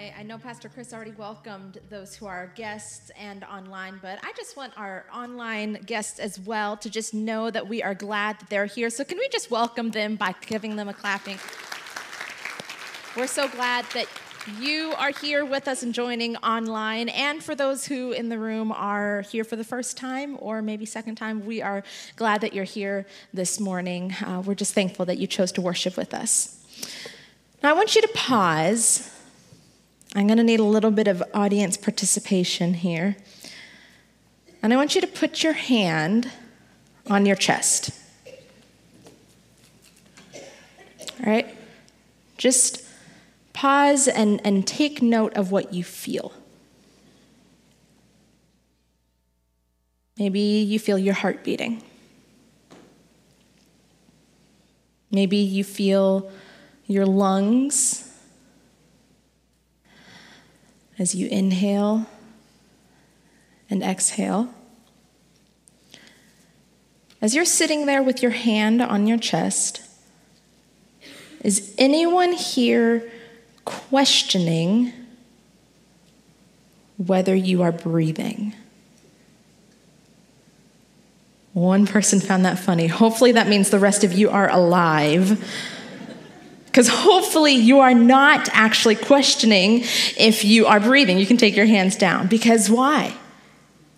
I, I know Pastor Chris already welcomed those who are guests and online, but I just want our online guests as well to just know that we are glad that they're here. So, can we just welcome them by giving them a clapping? We're so glad that you are here with us and joining online. And for those who in the room are here for the first time or maybe second time, we are glad that you're here this morning. Uh, we're just thankful that you chose to worship with us. Now, I want you to pause I'm going to need a little bit of audience participation here. And I want you to put your hand on your chest. All right? Just pause and, and take note of what you feel. Maybe you feel your heart beating. Maybe you feel your lungs as you inhale and exhale. As you're sitting there with your hand on your chest, is anyone here questioning whether you are breathing? One person found that funny. Hopefully, that means the rest of you are alive. Because hopefully you are not actually questioning if you are breathing. You can take your hands down. Because why?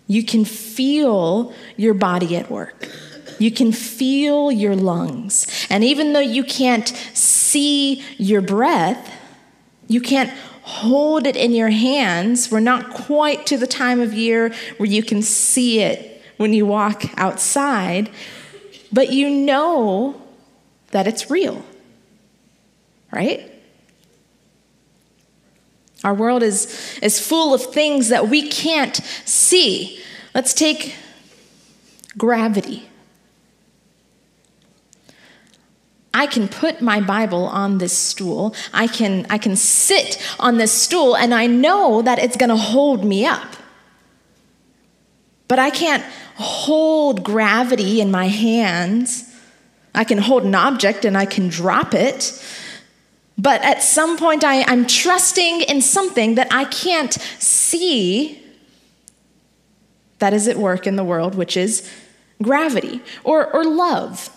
You can feel your body at work. You can feel your lungs. And even though you can't see your breath, you can't hold it in your hands. We're not quite to the time of year where you can see it when you walk outside, but you know that it's real right? Our world is, is full of things that we can't see. Let's take gravity. I can put my Bible on this stool. I can, I can sit on this stool and I know that it's going to hold me up. But I can't hold gravity in my hands. I can hold an object and I can drop it. But at some point, I, I'm trusting in something that I can't see that is at work in the world, which is gravity or, or love.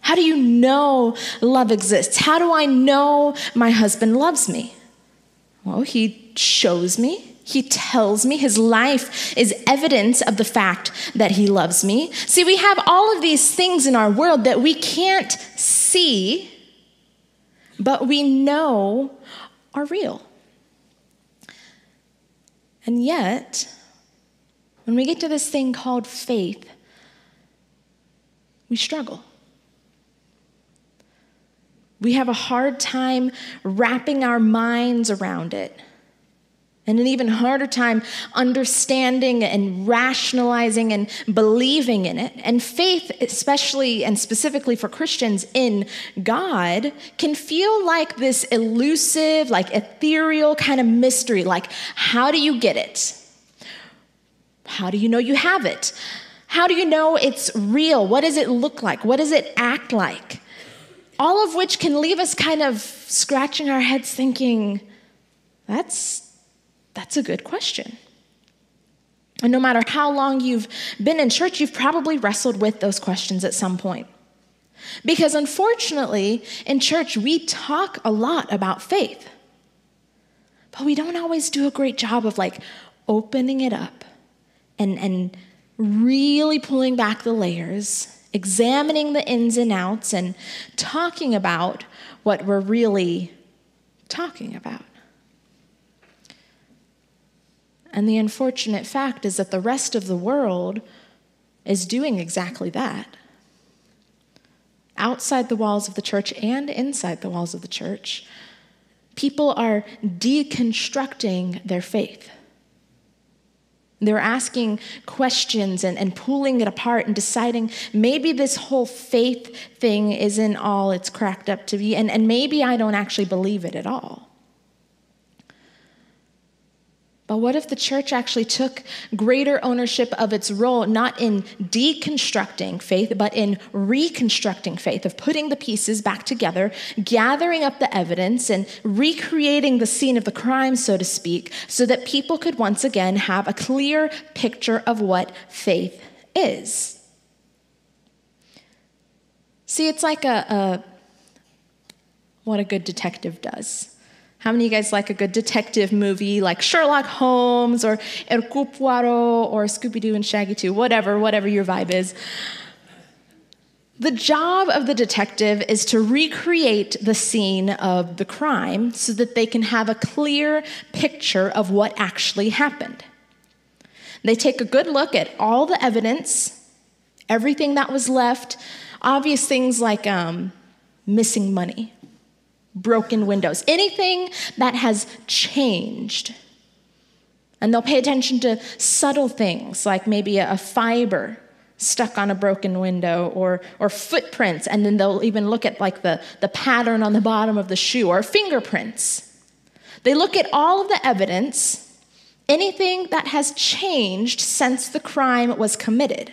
How do you know love exists? How do I know my husband loves me? Well, he shows me. He tells me his life is evidence of the fact that he loves me. See, we have all of these things in our world that we can't see but we know are real. And yet, when we get to this thing called faith, we struggle. We have a hard time wrapping our minds around it and an even harder time understanding and rationalizing and believing in it. And faith, especially and specifically for Christians in God, can feel like this elusive, like ethereal kind of mystery. Like, how do you get it? How do you know you have it? How do you know it's real? What does it look like? What does it act like? All of which can leave us kind of scratching our heads thinking, that's that's a good question. And no matter how long you've been in church, you've probably wrestled with those questions at some point. Because unfortunately, in church, we talk a lot about faith, but we don't always do a great job of like opening it up and, and really pulling back the layers, examining the ins and outs, and talking about what we're really talking about. And the unfortunate fact is that the rest of the world is doing exactly that. Outside the walls of the church and inside the walls of the church, people are deconstructing their faith. They're asking questions and, and pulling it apart and deciding maybe this whole faith thing isn't all it's cracked up to be, and, and maybe I don't actually believe it at all. But what if the church actually took greater ownership of its role, not in deconstructing faith, but in reconstructing faith, of putting the pieces back together, gathering up the evidence, and recreating the scene of the crime, so to speak, so that people could once again have a clear picture of what faith is? See, it's like a, a what a good detective does. How many of you guys like a good detective movie like Sherlock Holmes or Hercule Poirot or Scooby Doo and Shaggy 2, whatever, whatever your vibe is? The job of the detective is to recreate the scene of the crime so that they can have a clear picture of what actually happened. They take a good look at all the evidence, everything that was left, obvious things like um, missing money, broken windows, anything that has changed. And they'll pay attention to subtle things like maybe a, fiber stuck on a broken window or, or footprints, and then they'll even look at like the, the pattern on the bottom of the shoe or fingerprints. They look at all of the evidence, anything that has changed since the crime was committed.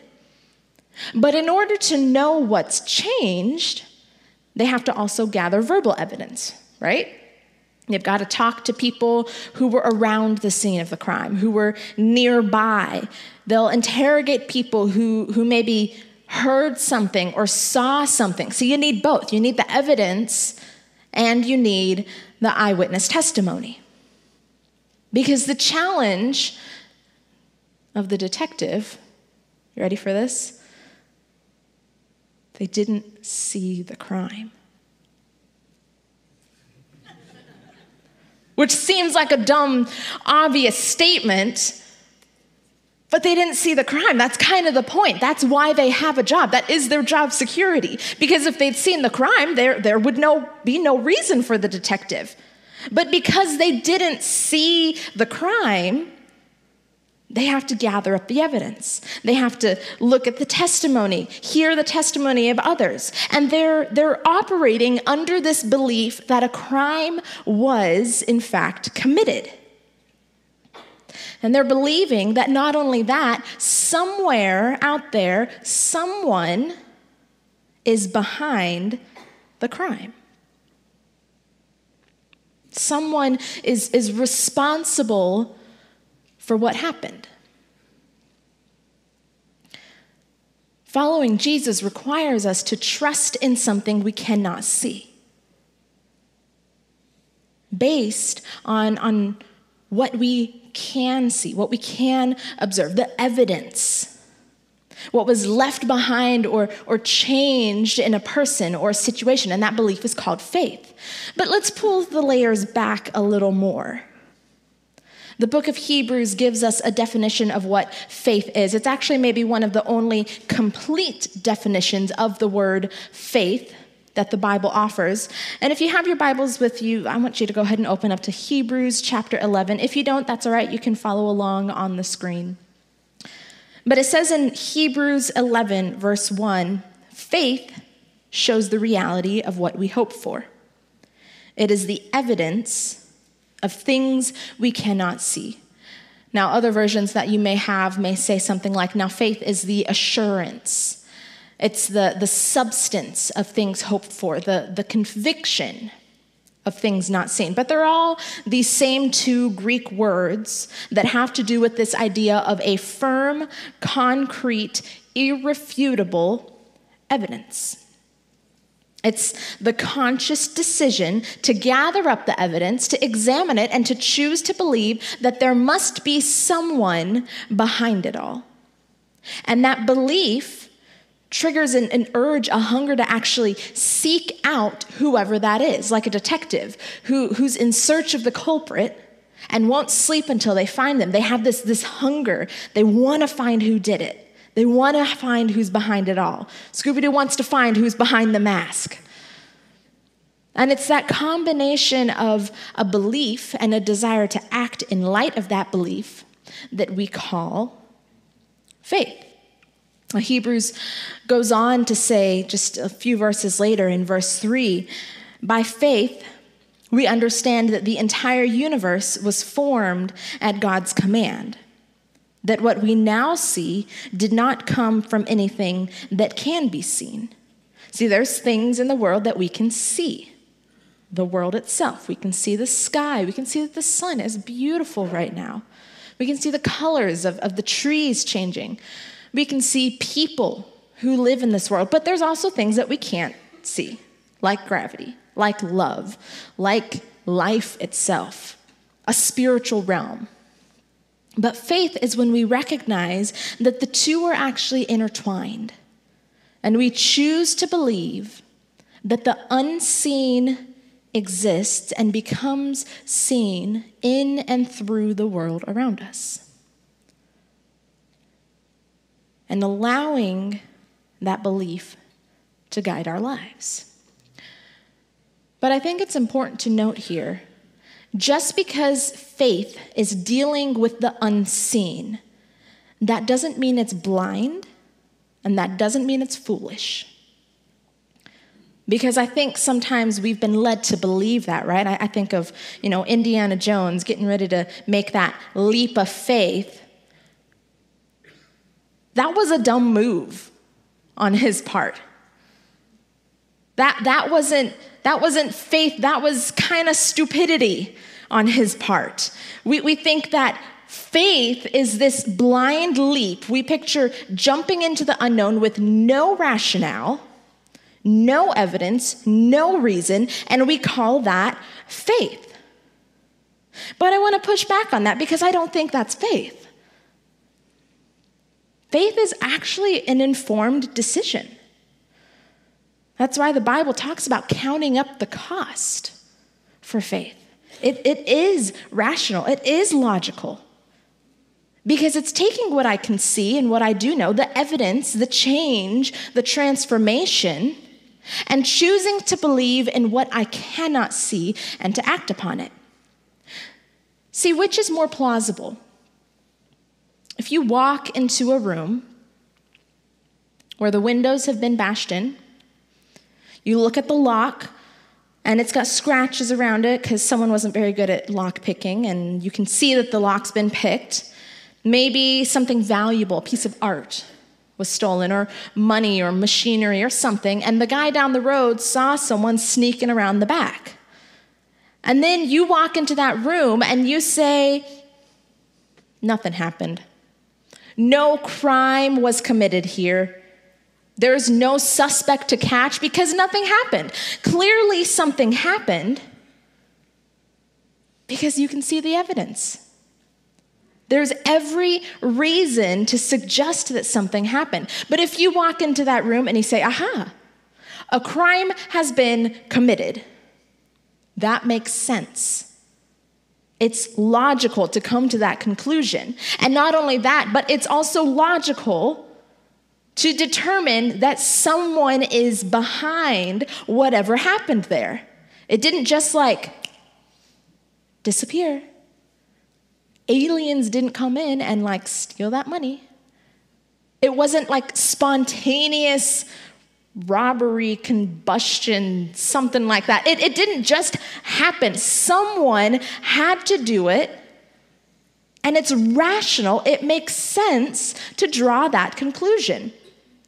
But in order to know what's changed, they have to also gather verbal evidence, right? They've got to talk to people who were around the scene of the crime, who were nearby. They'll interrogate people who, who maybe heard something or saw something. So you need both. You need the evidence and you need the eyewitness testimony. Because the challenge of the detective, you ready for this? They didn't see the crime. Which seems like a dumb, obvious statement, but they didn't see the crime. That's kind of the point. That's why they have a job. That is their job security. Because if they'd seen the crime, there, there would no, be no reason for the detective. But because they didn't see the crime, they have to gather up the evidence. They have to look at the testimony, hear the testimony of others. And they're, they're operating under this belief that a crime was, in fact, committed. And they're believing that not only that, somewhere out there, someone is behind the crime. Someone is, is responsible for what happened. Following Jesus requires us to trust in something we cannot see, based on, on what we can see, what we can observe, the evidence, what was left behind or, or changed in a person or a situation, and that belief is called faith. But let's pull the layers back a little more. The book of Hebrews gives us a definition of what faith is. It's actually maybe one of the only complete definitions of the word faith that the Bible offers. And if you have your Bibles with you, I want you to go ahead and open up to Hebrews chapter 11. If you don't, that's all right. You can follow along on the screen. But it says in Hebrews 11, verse 1 faith shows the reality of what we hope for, it is the evidence of things we cannot see. Now, other versions that you may have may say something like, Now, faith is the assurance, it's the, the substance of things hoped for, the, the conviction of things not seen. But they're all these same two Greek words that have to do with this idea of a firm, concrete, irrefutable evidence. It's the conscious decision to gather up the evidence, to examine it, and to choose to believe that there must be someone behind it all. And that belief triggers an, an, urge, a hunger to actually seek out whoever that is, like a detective who, who's in search of the culprit and won't sleep until they find them. They have this, this hunger. They want to find who did it. They want to find who's behind it all. Scooby Doo wants to find who's behind the mask. And it's that combination of a belief and a desire to act in light of that belief that we call faith. Hebrews goes on to say, just a few verses later in verse 3 by faith, we understand that the entire universe was formed at God's command. That what we now see did not come from anything that can be seen. See, there's things in the world that we can see. The world itself. We can see the sky. We can see that the sun is beautiful right now. We can see the colors of, of the trees changing. We can see people who live in this world. But there's also things that we can't see, like gravity, like love, like life itself, a spiritual realm. But faith is when we recognize that the two are actually intertwined. And we choose to believe that the unseen exists and becomes seen in and through the world around us. And allowing that belief to guide our lives. But I think it's important to note here just because faith is dealing with the unseen, that doesn't mean it's blind and that doesn't mean it's foolish. Because I think sometimes we've been led to believe that, right? I, I think of, you know, Indiana Jones getting ready to make that leap of faith. That was a dumb move on his part. That, that, wasn't, that wasn't faith, that was kind of stupidity on his part. We, we think that faith is this blind leap. We picture jumping into the unknown with no rationale, no evidence, no reason, and we call that faith. But I want to push back on that because I don't think that's faith. Faith is actually an informed decision. That's why the Bible talks about counting up the cost for faith. It, it is rational, it is logical. Because it's taking what I can see and what I do know, the evidence, the change, the transformation, and choosing to believe in what I cannot see and to act upon it. See, which is more plausible? If you walk into a room where the windows have been bashed in, you look at the lock, and it's got scratches around it because someone wasn't very good at lock picking, and you can see that the lock's been picked. Maybe something valuable, a piece of art, was stolen, or money, or machinery, or something, and the guy down the road saw someone sneaking around the back. And then you walk into that room and you say, Nothing happened. No crime was committed here. There's no suspect to catch because nothing happened. Clearly, something happened because you can see the evidence. There's every reason to suggest that something happened. But if you walk into that room and you say, aha, a crime has been committed, that makes sense. It's logical to come to that conclusion. And not only that, but it's also logical to determine that someone is behind whatever happened there. It didn't just like disappear. Aliens didn't come in and like steal that money. It wasn't like spontaneous robbery, combustion, something like that. It, it didn't just happen. Someone had to do it, and it's rational. It makes sense to draw that conclusion.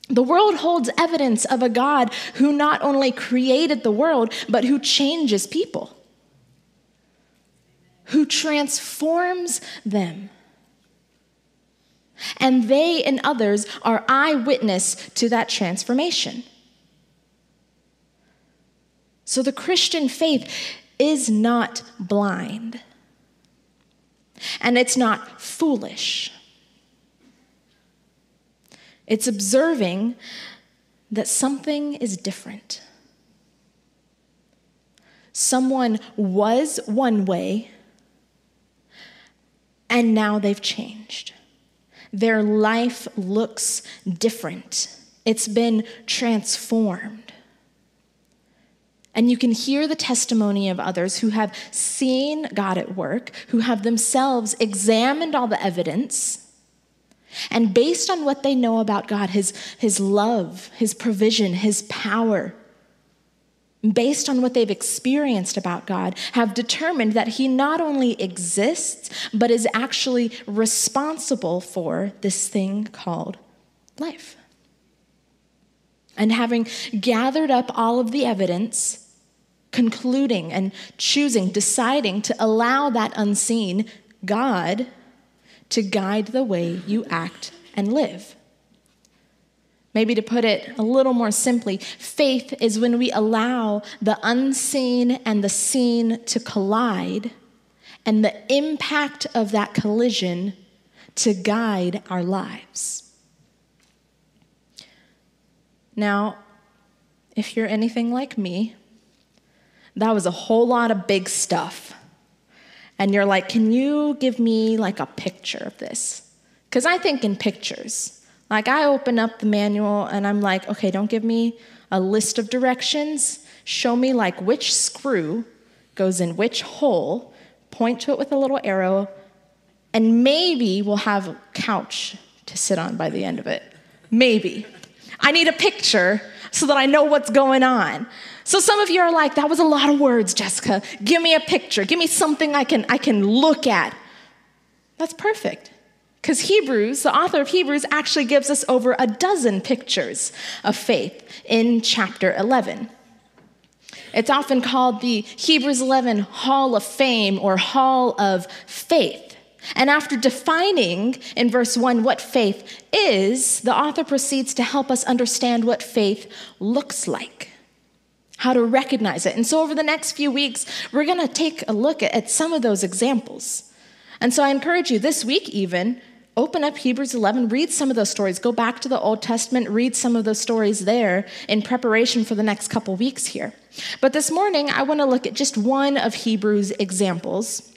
The world holds evidence of a God who not only created the world, but who changes people, who transforms them. And they and others are eyewitness to that transformation. So the Christian faith is not blind, and it's not foolish. It's observing that something is different. Someone was one way, and now they've changed. Their life looks different, it's been transformed. And you can hear the testimony of others who have seen God at work, who have themselves examined all the evidence and based on what they know about God, his, his love, his provision, his power, based on what they've experienced about God, have determined that He not only exists, but is actually responsible for this thing called life. And having gathered up all of the evidence, concluding and choosing, deciding to allow that unseen God to guide the way you act and live. Maybe to put it a little more simply, faith is when we allow the unseen and the seen to collide and the impact of that collision to guide our lives. Now, if you're anything like me, that was a whole lot of big stuff. And you're like, can you give me like a picture of this? Because I think in pictures. Like, I open up the manual and I'm like, okay, don't give me a list of directions. Show me, like, which screw goes in which hole, point to it with a little arrow, and maybe we'll have a couch to sit on by the end of it. Maybe. I need a picture so that I know what's going on. So some of you are like, that was a lot of words, Jessica. Give me a picture. Give me something I can I can look at. That's perfect. Because Hebrews, the author of Hebrews, actually gives us over a dozen pictures of faith in chapter 11. It's often called the Hebrews 11 Hall of Fame or Hall of Faith. And after defining in verse 1 what faith is, the author proceeds to help us understand what faith looks like, how to recognize it. And so, over the next few weeks, we're going to take a look at, some of those examples. And so, I encourage you this week, even, open up Hebrews 11, read some of those stories. Go back to the Old Testament, read some of those stories there in preparation for the next couple weeks here. But this morning, I want to look at just one of Hebrews' examples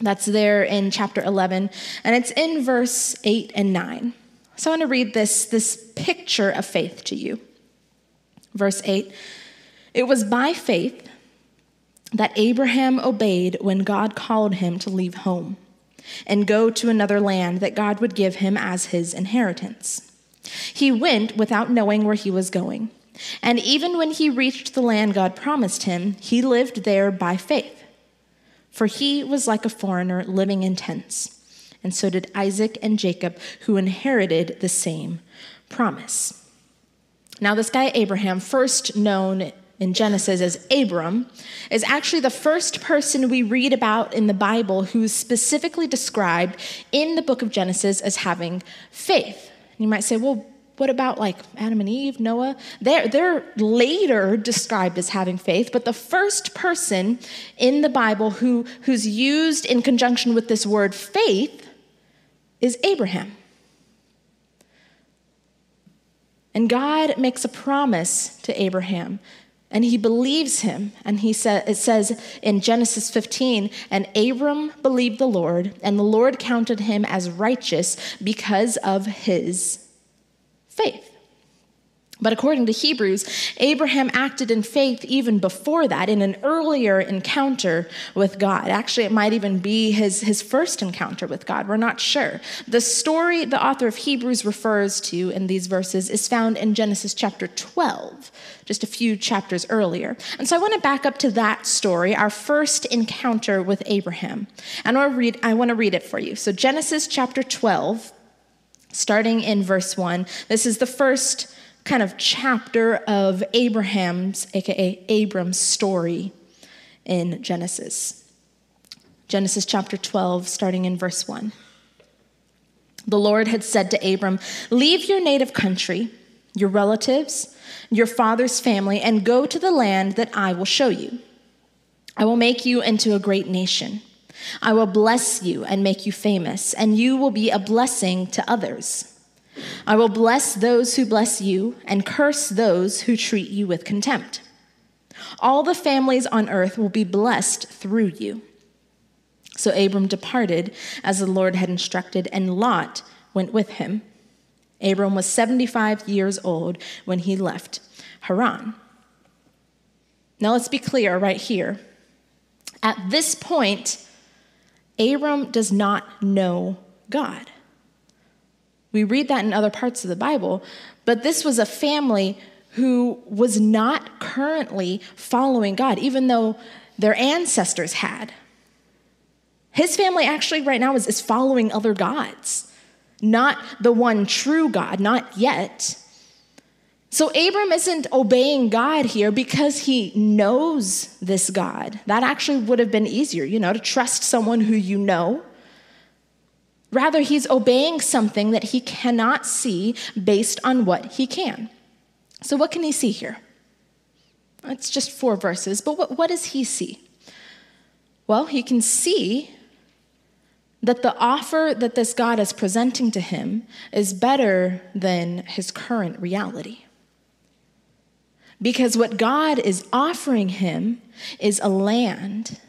that's there in chapter 11, and it's in verse 8 and 9. So I want to read this, this picture of faith to you. Verse 8 It was by faith that Abraham obeyed when God called him to leave home and go to another land that God would give him as his inheritance. He went without knowing where he was going. And even when he reached the land God promised him, he lived there by faith. For he was like a foreigner living in tents. And so did Isaac and Jacob, who inherited the same promise. Now, this guy Abraham, first known in Genesis as Abram, is actually the first person we read about in the Bible who's specifically described in the book of Genesis as having faith. And you might say, well, what about like Adam and Eve, Noah? They're, they're later described as having faith, but the first person in the Bible who, who's used in conjunction with this word faith is Abraham. And God makes a promise to Abraham and he believes him. And he sa- it says in Genesis 15, and Abram believed the Lord, and the Lord counted him as righteous because of his faith. But according to Hebrews, Abraham acted in faith even before that, in an earlier encounter with God. Actually, it might even be his, his first encounter with God. We're not sure. The story the author of Hebrews refers to in these verses is found in Genesis chapter 12, just a few chapters earlier. And so I want to back up to that story, our first encounter with Abraham. And I'll read, I want to read it for you. So, Genesis chapter 12, starting in verse 1, this is the first kind of chapter of Abraham's, aka Abram's story in Genesis. Genesis chapter 12, starting in verse 1. The Lord had said to Abram, Leave your native country, your relatives, your father's family, and go to the land that I will show you. I will make you into a great nation. I will bless you and make you famous, and you will be a blessing to others. I will bless those who bless you and curse those who treat you with contempt. All the families on earth will be blessed through you. So Abram departed as the Lord had instructed, and Lot went with him. Abram was 75 years old when he left Haran. Now let's be clear right here. At this point, Abram does not know God. We read that in other parts of the Bible, but this was a family who was not currently following God, even though their ancestors had. His family actually, right now, is, is following other gods, not the one true God, not yet. So Abram isn't obeying God here because he knows this God. That actually would have been easier, you know, to trust someone who you know. Rather, he's obeying something that he cannot see based on what he can. So, what can he see here? It's just four verses, but what, what does he see? Well, he can see that the offer that this God is presenting to him is better than his current reality. Because what God is offering him is a land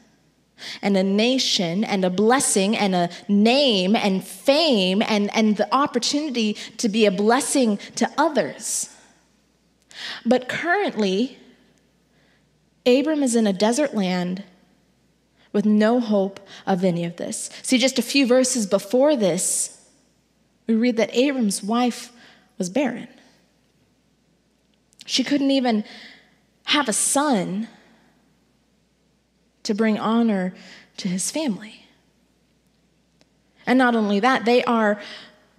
and a nation and a blessing and a name and fame and, and the opportunity to be a blessing to others. But currently, Abram is in a desert land with no hope of any of this. See, just a few verses before this, we read that Abram's wife was barren. She couldn't even have a son to bring honor to his family. And not only that, they are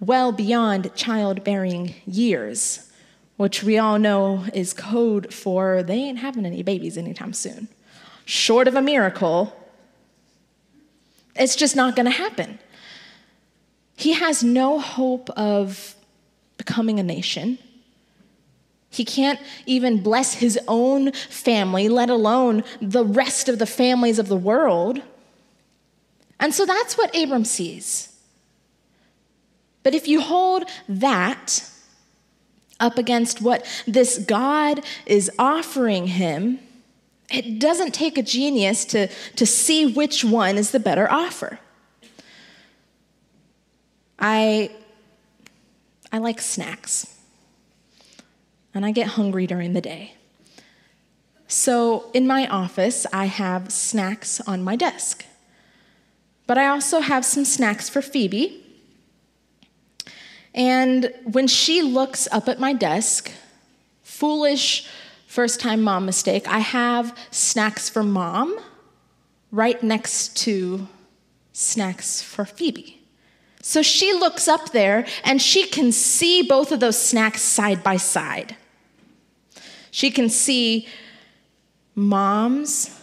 well beyond childbearing years, which we all know is code for they ain't having any babies anytime soon. Short of a miracle, it's just not going to happen. He has no hope of becoming a nation. He can't even bless his own family, let alone the rest of the families of the world. And so that's what Abram sees. But if you hold that up against what this God is offering him, it doesn't take a genius to, to see which one is the better offer. I, I like snacks and I get hungry during the day. So in my office, I have snacks on my desk. But I also have some snacks for Phoebe. And when she looks up at my desk, foolish first time mom mistake, I have snacks for mom right next to snacks for Phoebe. So she looks up there and she can see both of those snacks side by side. She can see mom's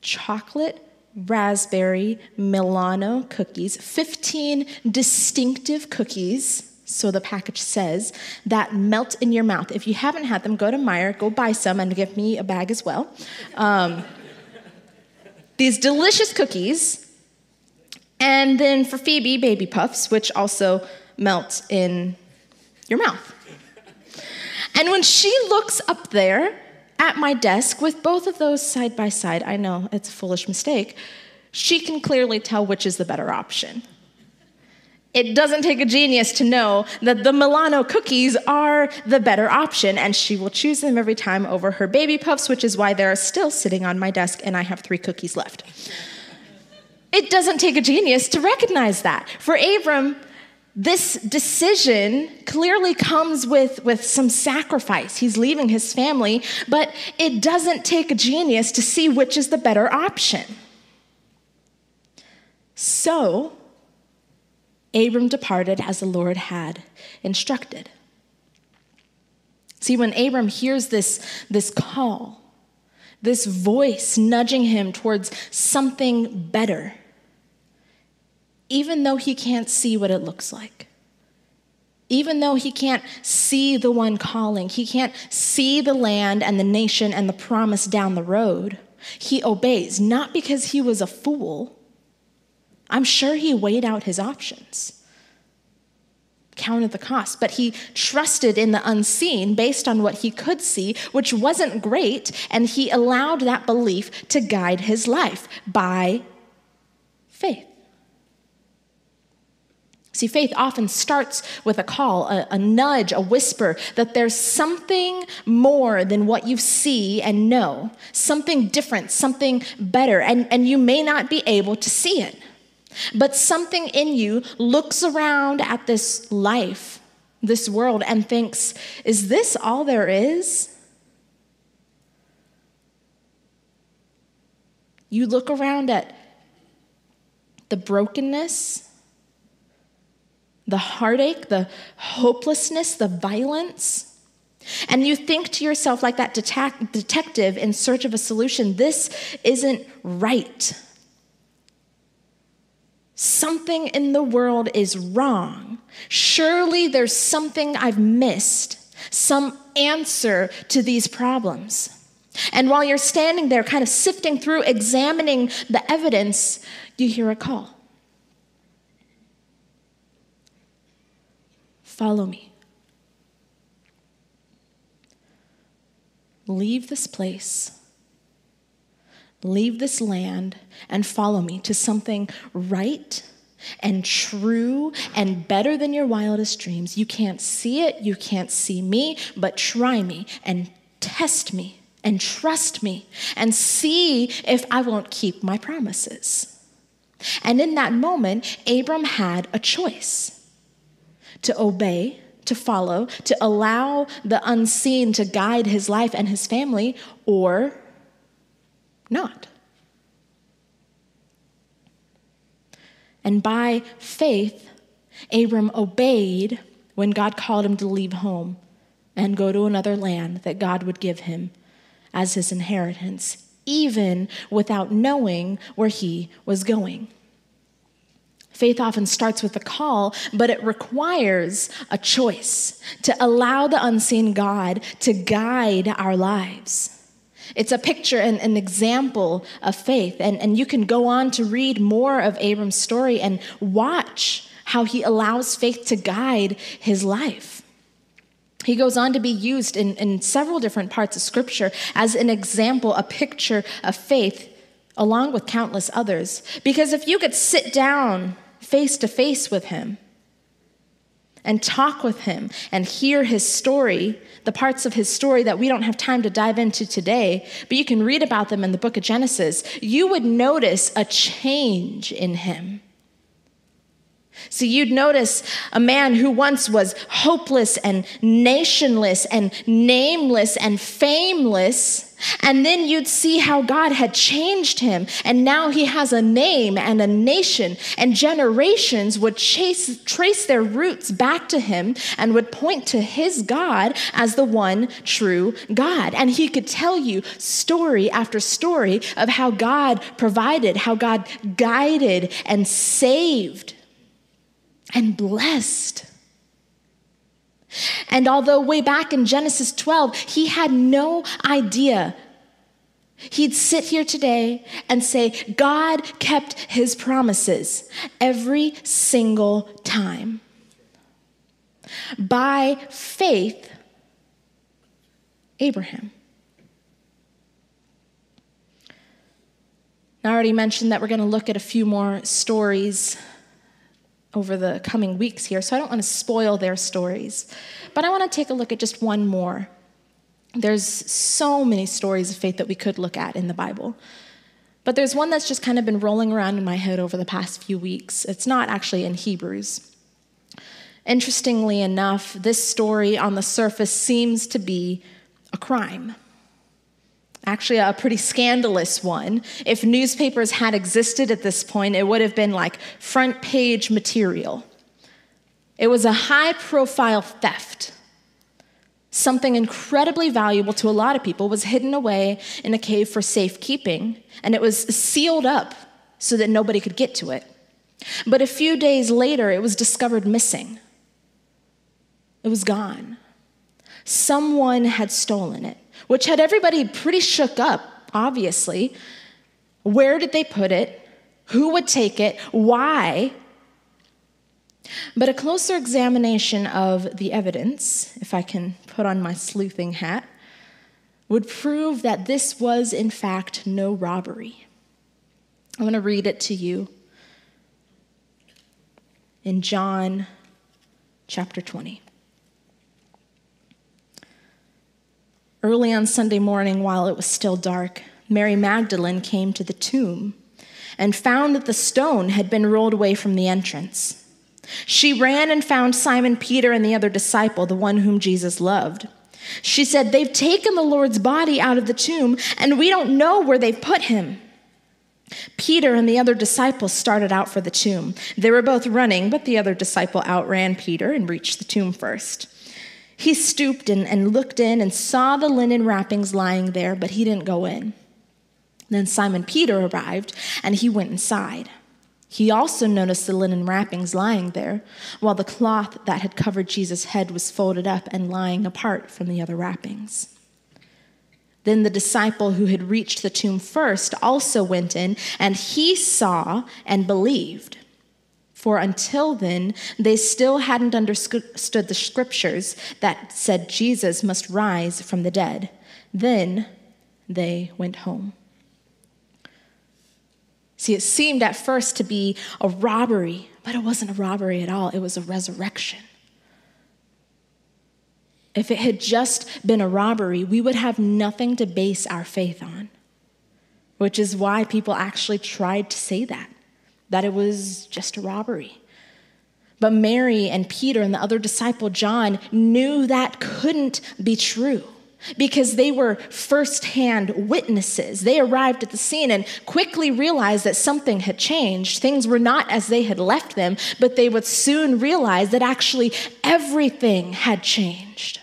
chocolate raspberry Milano cookies, 15 distinctive cookies, so the package says, that melt in your mouth. If you haven't had them, go to Meijer, go buy some, and give me a bag as well. Um, these delicious cookies. And then for Phoebe, baby puffs, which also melt in your mouth. And when she looks up there at my desk with both of those side by side, I know it's a foolish mistake, she can clearly tell which is the better option. It doesn't take a genius to know that the Milano cookies are the better option, and she will choose them every time over her baby puffs, which is why they're still sitting on my desk and I have three cookies left. It doesn't take a genius to recognize that. For Abram, this decision clearly comes with, with some sacrifice. He's leaving his family, but it doesn't take a genius to see which is the better option. So, Abram departed as the Lord had instructed. See, when Abram hears this, this call, this voice nudging him towards something better, even though he can't see what it looks like. Even though he can't see the one calling, he can't see the land and the nation and the promise down the road, he obeys, not because he was a fool. I'm sure he weighed out his options, counted the cost, but he trusted in the unseen based on what he could see, which wasn't great, and he allowed that belief to guide his life by faith. See, faith often starts with a call, a, a, nudge, a whisper that there's something more than what you see and know, something different, something better, and, and you may not be able to see it. But something in you looks around at this life this world and thinks, is this all there is? You look around at the brokenness, the heartache, the hopelessness, the violence, and you think to yourself, like that detective in search of a solution, this isn't right. Something in the world is wrong. Surely there's something I've missed, some answer to these problems. And while you're standing there, kind of sifting through, examining the evidence, you hear a call Follow me. Leave this place Leave this land and follow me to something right and true and better than your wildest dreams. You can't see it, you can't see me, but try me and test me and trust me and see if I won't keep my promises. And in that moment, Abram had a choice to obey, to follow, to allow the unseen to guide his life and his family, or not. And by faith, Abram obeyed when God called him to leave home and go to another land that God would give him as his inheritance, even without knowing where he was going. Faith often starts with a call, but it requires a choice to allow the unseen God to guide our lives. It's a picture and an example of faith. And, and you can go on to read more of Abram's story and watch how he allows faith to guide his life. He goes on to be used in, in several different parts of Scripture as an example, a picture of faith, along with countless others. Because if you could sit down face to face with him, and talk with him and hear his story, the parts of his story that we don't have time to dive into today, but you can read about them in the book of Genesis, you would notice a change in him. So you'd notice a man who once was hopeless and nationless and nameless and fameless. And then you'd see how God had changed him. And now he has a name and a nation, and generations would chase, trace their roots back to him and would point to his God as the one true God. And he could tell you story after story of how God provided, how God guided and saved and blessed. And although way back in Genesis 12, he had no idea, he'd sit here today and say, God kept his promises every single time. By faith, Abraham. I already mentioned that we're going to look at a few more stories over the coming weeks here, so I don't want to spoil their stories. But I want to take a look at just one more. There's so many stories of faith that we could look at in the Bible. But there's one that's just kind of been rolling around in my head over the past few weeks. It's not actually in Hebrews. Interestingly enough, this story on the surface seems to be a crime actually a pretty scandalous one. If newspapers had existed at this point, it would have been like front page material. It was a high profile theft. Something incredibly valuable to a lot of people was hidden away in a cave for safekeeping, and it was sealed up so that nobody could get to it. But a few days later, it was discovered missing. It was gone. Someone had stolen it which had everybody pretty shook up, obviously. Where did they put it? Who would take it? Why? But a closer examination of the evidence, if I can put on my sleuthing hat, would prove that this was, in fact, no robbery. I'm going to read it to you in John chapter 20. Early on Sunday morning, while it was still dark, Mary Magdalene came to the tomb and found that the stone had been rolled away from the entrance. She ran and found Simon Peter and the other disciple, the one whom Jesus loved. She said, They've taken the Lord's body out of the tomb, and we don't know where they've put him. Peter and the other disciple started out for the tomb. They were both running, but the other disciple outran Peter and reached the tomb first. He stooped and, and looked in and saw the linen wrappings lying there, but he didn't go in. Then Simon Peter arrived, and he went inside. He also noticed the linen wrappings lying there, while the cloth that had covered Jesus' head was folded up and lying apart from the other wrappings. Then the disciple who had reached the tomb first also went in, and he saw and believed. For until then, they still hadn't understood the scriptures that said Jesus must rise from the dead. Then they went home. See, it seemed at first to be a robbery, but it wasn't a robbery at all, it was a resurrection. If it had just been a robbery, we would have nothing to base our faith on, which is why people actually tried to say that, that it was just a robbery. But Mary and Peter and the other disciple, John, knew that couldn't be true because they were firsthand witnesses. They arrived at the scene and quickly realized that something had changed. Things were not as they had left them, but they would soon realize that actually everything had changed.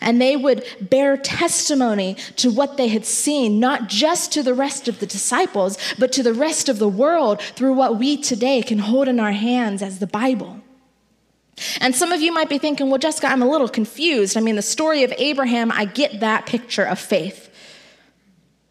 And they would bear testimony to what they had seen, not just to the rest of the disciples, but to the rest of the world through what we today can hold in our hands as the Bible. And some of you might be thinking, well, Jessica, I'm a little confused. I mean, the story of Abraham, I get that picture of faith.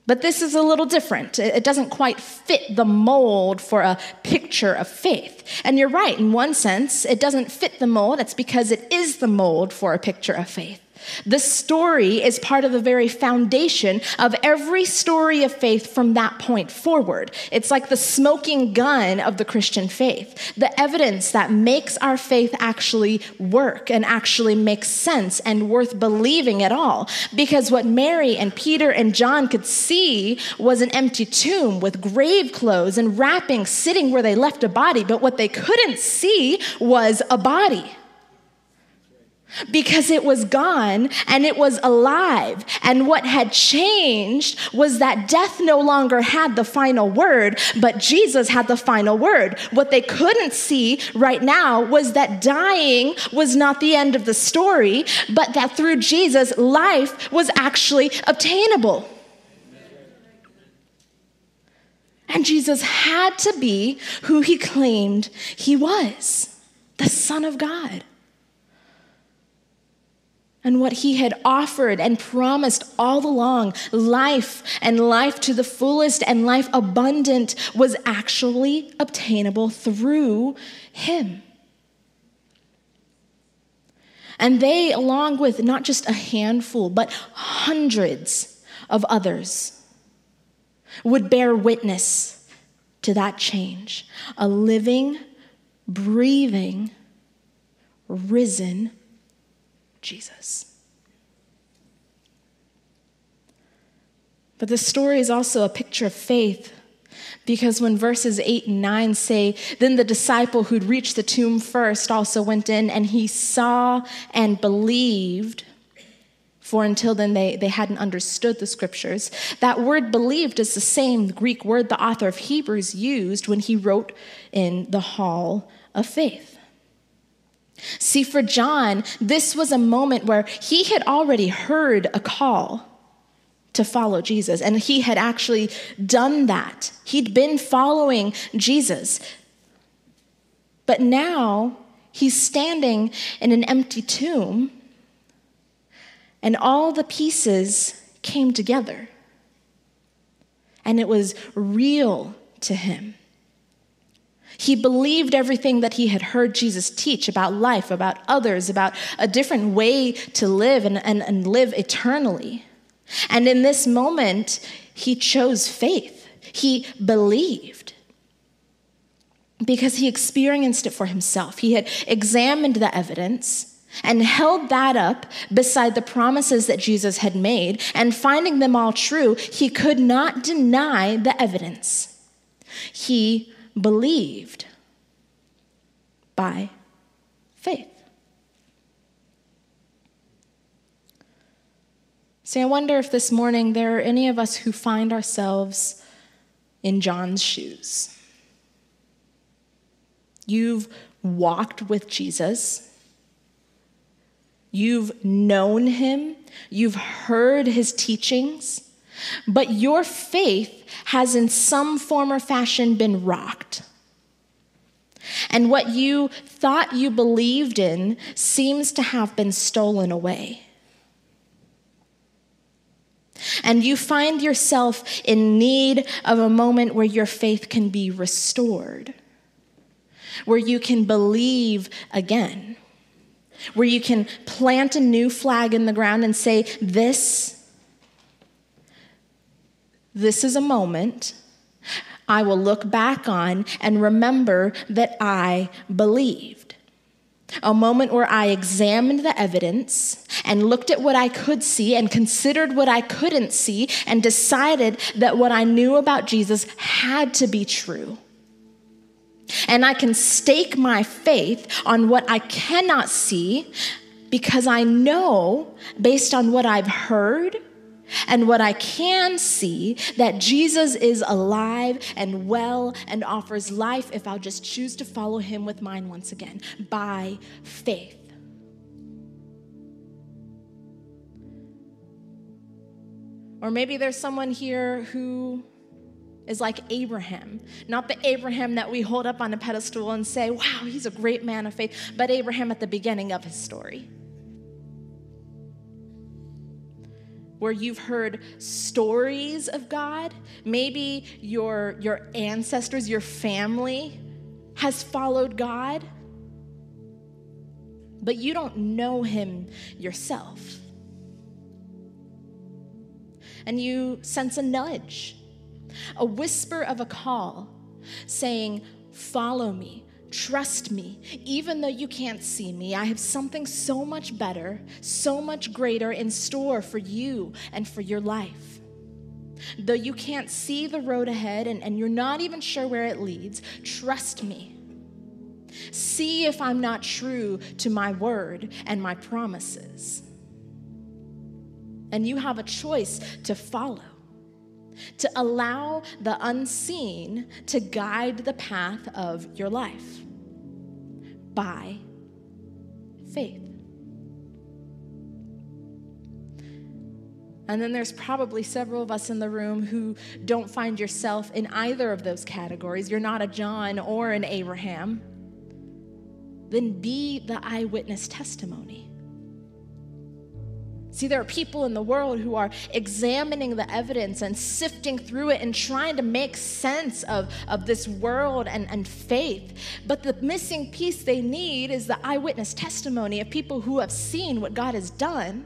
But this is a little different. It doesn't quite fit the mold for a picture of faith. And you're right, in one sense, it doesn't fit the mold. It's because it is the mold for a picture of faith. The story is part of the very foundation of every story of faith from that point forward. It's like the smoking gun of the Christian faith, the evidence that makes our faith actually work and actually make sense and worth believing at all. Because what Mary and Peter and John could see was an empty tomb with grave clothes and wrappings sitting where they left a body, but what they couldn't see was a body because it was gone and it was alive. And what had changed was that death no longer had the final word, but Jesus had the final word. What they couldn't see right now was that dying was not the end of the story, but that through Jesus, life was actually obtainable. And Jesus had to be who he claimed he was the Son of God and what he had offered and promised all along life and life to the fullest and life abundant was actually obtainable through him. And they, along with not just a handful, but hundreds of others, would bear witness to that change a living, breathing, risen Jesus. But the story is also a picture of faith because when verses 8 and 9 say, Then the disciple who'd reached the tomb first also went in and he saw and believed. For until then, they, they hadn't understood the scriptures. That word believed is the same Greek word the author of Hebrews used when he wrote in the hall of faith. See, for John, this was a moment where he had already heard a call to follow Jesus, and he had actually done that. He'd been following Jesus. But now he's standing in an empty tomb, and all the pieces came together. And it was real to him. He believed everything that he had heard Jesus teach about life, about others, about a different way to live and, and, and live eternally. And in this moment, he chose faith. He believed because he experienced it for himself. He had examined the evidence and held that up beside the promises that Jesus had made, and finding them all true, he could not deny the evidence. He believed. by faith. See, I wonder if this morning there are any of us who find ourselves in John's shoes. You've walked with Jesus. You've known him. You've heard his teachings. But your faith has, in some form or fashion, been rocked. And what you thought you believed in seems to have been stolen away and you find yourself in need of a moment where your faith can be restored, where you can believe again, where you can plant a new flag in the ground and say, This, this is a moment I will look back on and remember that I believed a moment where I examined the evidence and looked at what I could see and considered what I couldn't see and decided that what I knew about Jesus had to be true. And I can stake my faith on what I cannot see because I know, based on what I've heard and what I can see, that Jesus is alive and well and offers life if I'll just choose to follow him with mine once again by faith. Or maybe there's someone here who is like Abraham, not the Abraham that we hold up on a pedestal and say, wow, he's a great man of faith, but Abraham at the beginning of his story. Where you've heard stories of God. Maybe your, your ancestors, your family has followed God, but you don't know Him yourself. And you sense a nudge, a whisper of a call saying, Follow me, Trust me, even though you can't see me, I have something so much better, so much greater in store for you and for your life. Though you can't see the road ahead and, and you're not even sure where it leads, trust me. See if I'm not true to my word and my promises. And you have a choice to follow to allow the unseen to guide the path of your life by faith. And then there's probably several of us in the room who don't find yourself in either of those categories. You're not a John or an Abraham. Then be the eyewitness testimony. See, there are people in the world who are examining the evidence and sifting through it and trying to make sense of, of this world and, and faith. But the missing piece they need is the eyewitness testimony of people who have seen what God has done,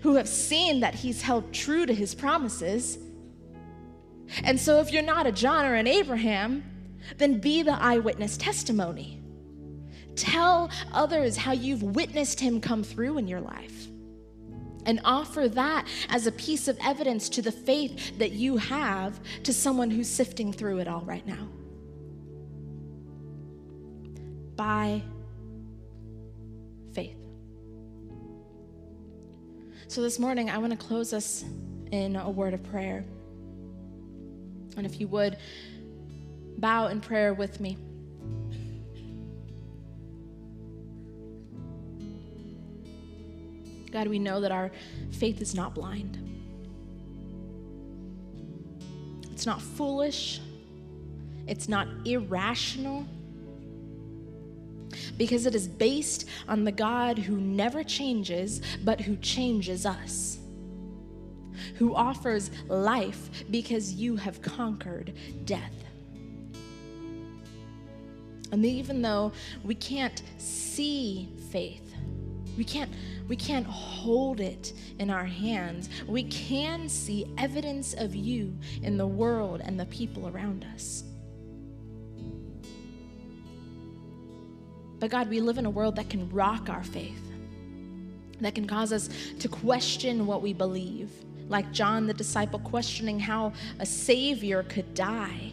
who have seen that He's held true to His promises. And so, if you're not a John or an Abraham, then be the eyewitness testimony. Tell others how you've witnessed Him come through in your life and offer that as a piece of evidence to the faith that you have to someone who's sifting through it all right now. By faith. So this morning, I want to close us in a word of prayer. And if you would, bow in prayer with me. God, we know that our faith is not blind. It's not foolish. It's not irrational. Because it is based on the God who never changes, but who changes us. Who offers life because you have conquered death. And even though we can't see faith, we can't, we can't hold it in our hands. We can see evidence of you in the world and the people around us. But God, we live in a world that can rock our faith, that can cause us to question what we believe, like John the disciple questioning how a Savior could die.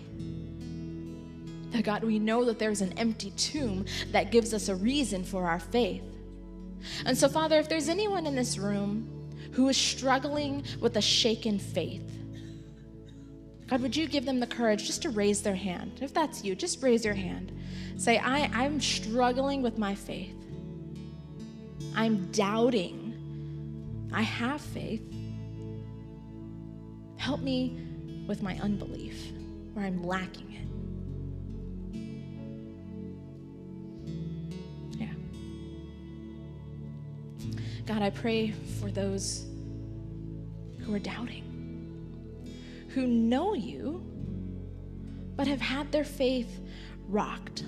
But God, we know that there's an empty tomb that gives us a reason for our faith. And so, Father, if there's anyone in this room who is struggling with a shaken faith, God, would you give them the courage just to raise their hand? If that's you, just raise your hand. Say, I, I'm struggling with my faith. I'm doubting. I have faith. Help me with my unbelief where I'm lacking God, I pray for those who are doubting, who know you, but have had their faith rocked.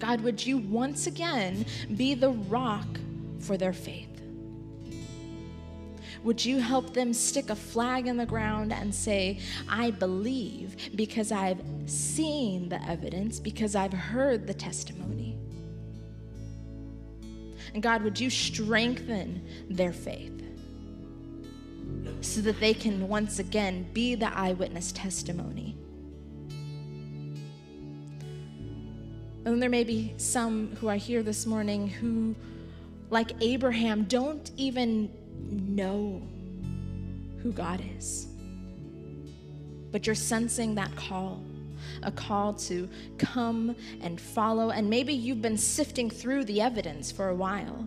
God, would you once again be the rock for their faith? Would you help them stick a flag in the ground and say, I believe because I've seen the evidence, because I've heard the testimony? And God, would you strengthen their faith so that they can once again be the eyewitness testimony? And there may be some who are here this morning who, like Abraham, don't even know who God is. But you're sensing that call, a call to come and follow. And maybe you've been sifting through the evidence for a while.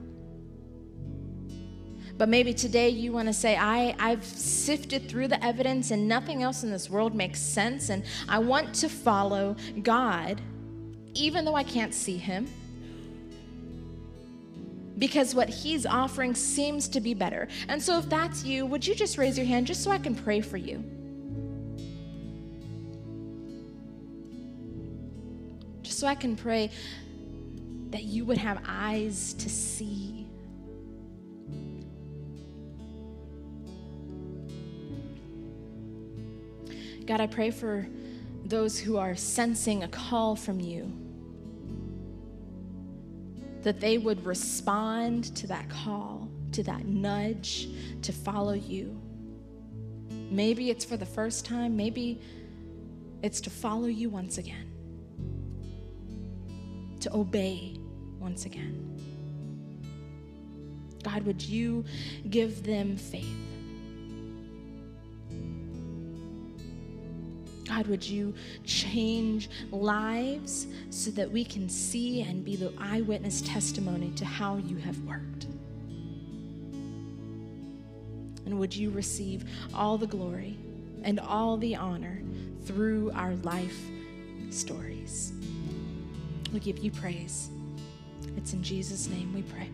But maybe today you want to say, I, I've sifted through the evidence and nothing else in this world makes sense. And I want to follow God, even though I can't see Him because what he's offering seems to be better. And so, if that's you, would you just raise your hand just so I can pray for you? So I can pray that you would have eyes to see. God, I pray for those who are sensing a call from you that they would respond to that call, to that nudge to follow you. Maybe it's for the first time, maybe it's to follow you once again, to obey once again. God, would you give them faith? God, would you change lives so that we can see and be the eyewitness testimony to how you have worked? And would you receive all the glory and all the honor through our life stories? We give you praise. It's in Jesus' name we pray.